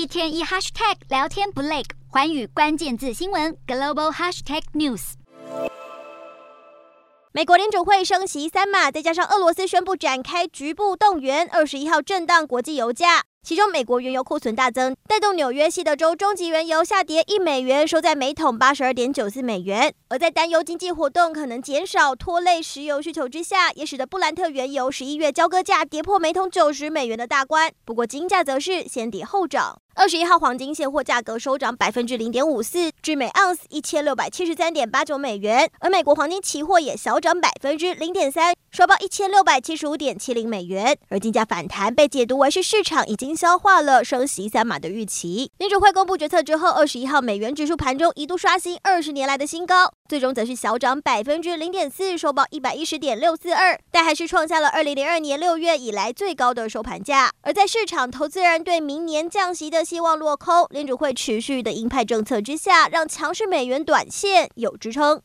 一天一 hashtag 聊天不累，环宇关键字新闻 global hashtag news。美国联准会升息三码，再加上俄罗斯宣布展开局部动员，二十一号震荡国际油价。其中，美国原油库存大增，带动纽约西德州中级原油下跌一美元，收在每桶八十二点九四美元。而在担忧经济活动可能减少，拖累石油需求之下，也使得布兰特原油十一月交割价跌破每桶九十美元的大关。不过，金价则是先跌后涨。二十一号黄金现货价格收涨百分之零点五四，至每盎司一千六百七十三点八九美元。而美国黄金期货也小涨百分之零点三，收报一千六百七十五点七零美元。而金价反弹被解读为是市场已经消化了升息三码的预期。联储会公布决策之后，二十一号美元指数盘中一度刷新二十年来的新高，最终则是小涨百分之零点四，收报一百一十点六四二，但还是创下了二零零二年六月以来最高的收盘价。而在市场投资人对明年降息的希望落空，联储会持续的鹰派政策之下，让强势美元短线有支撑。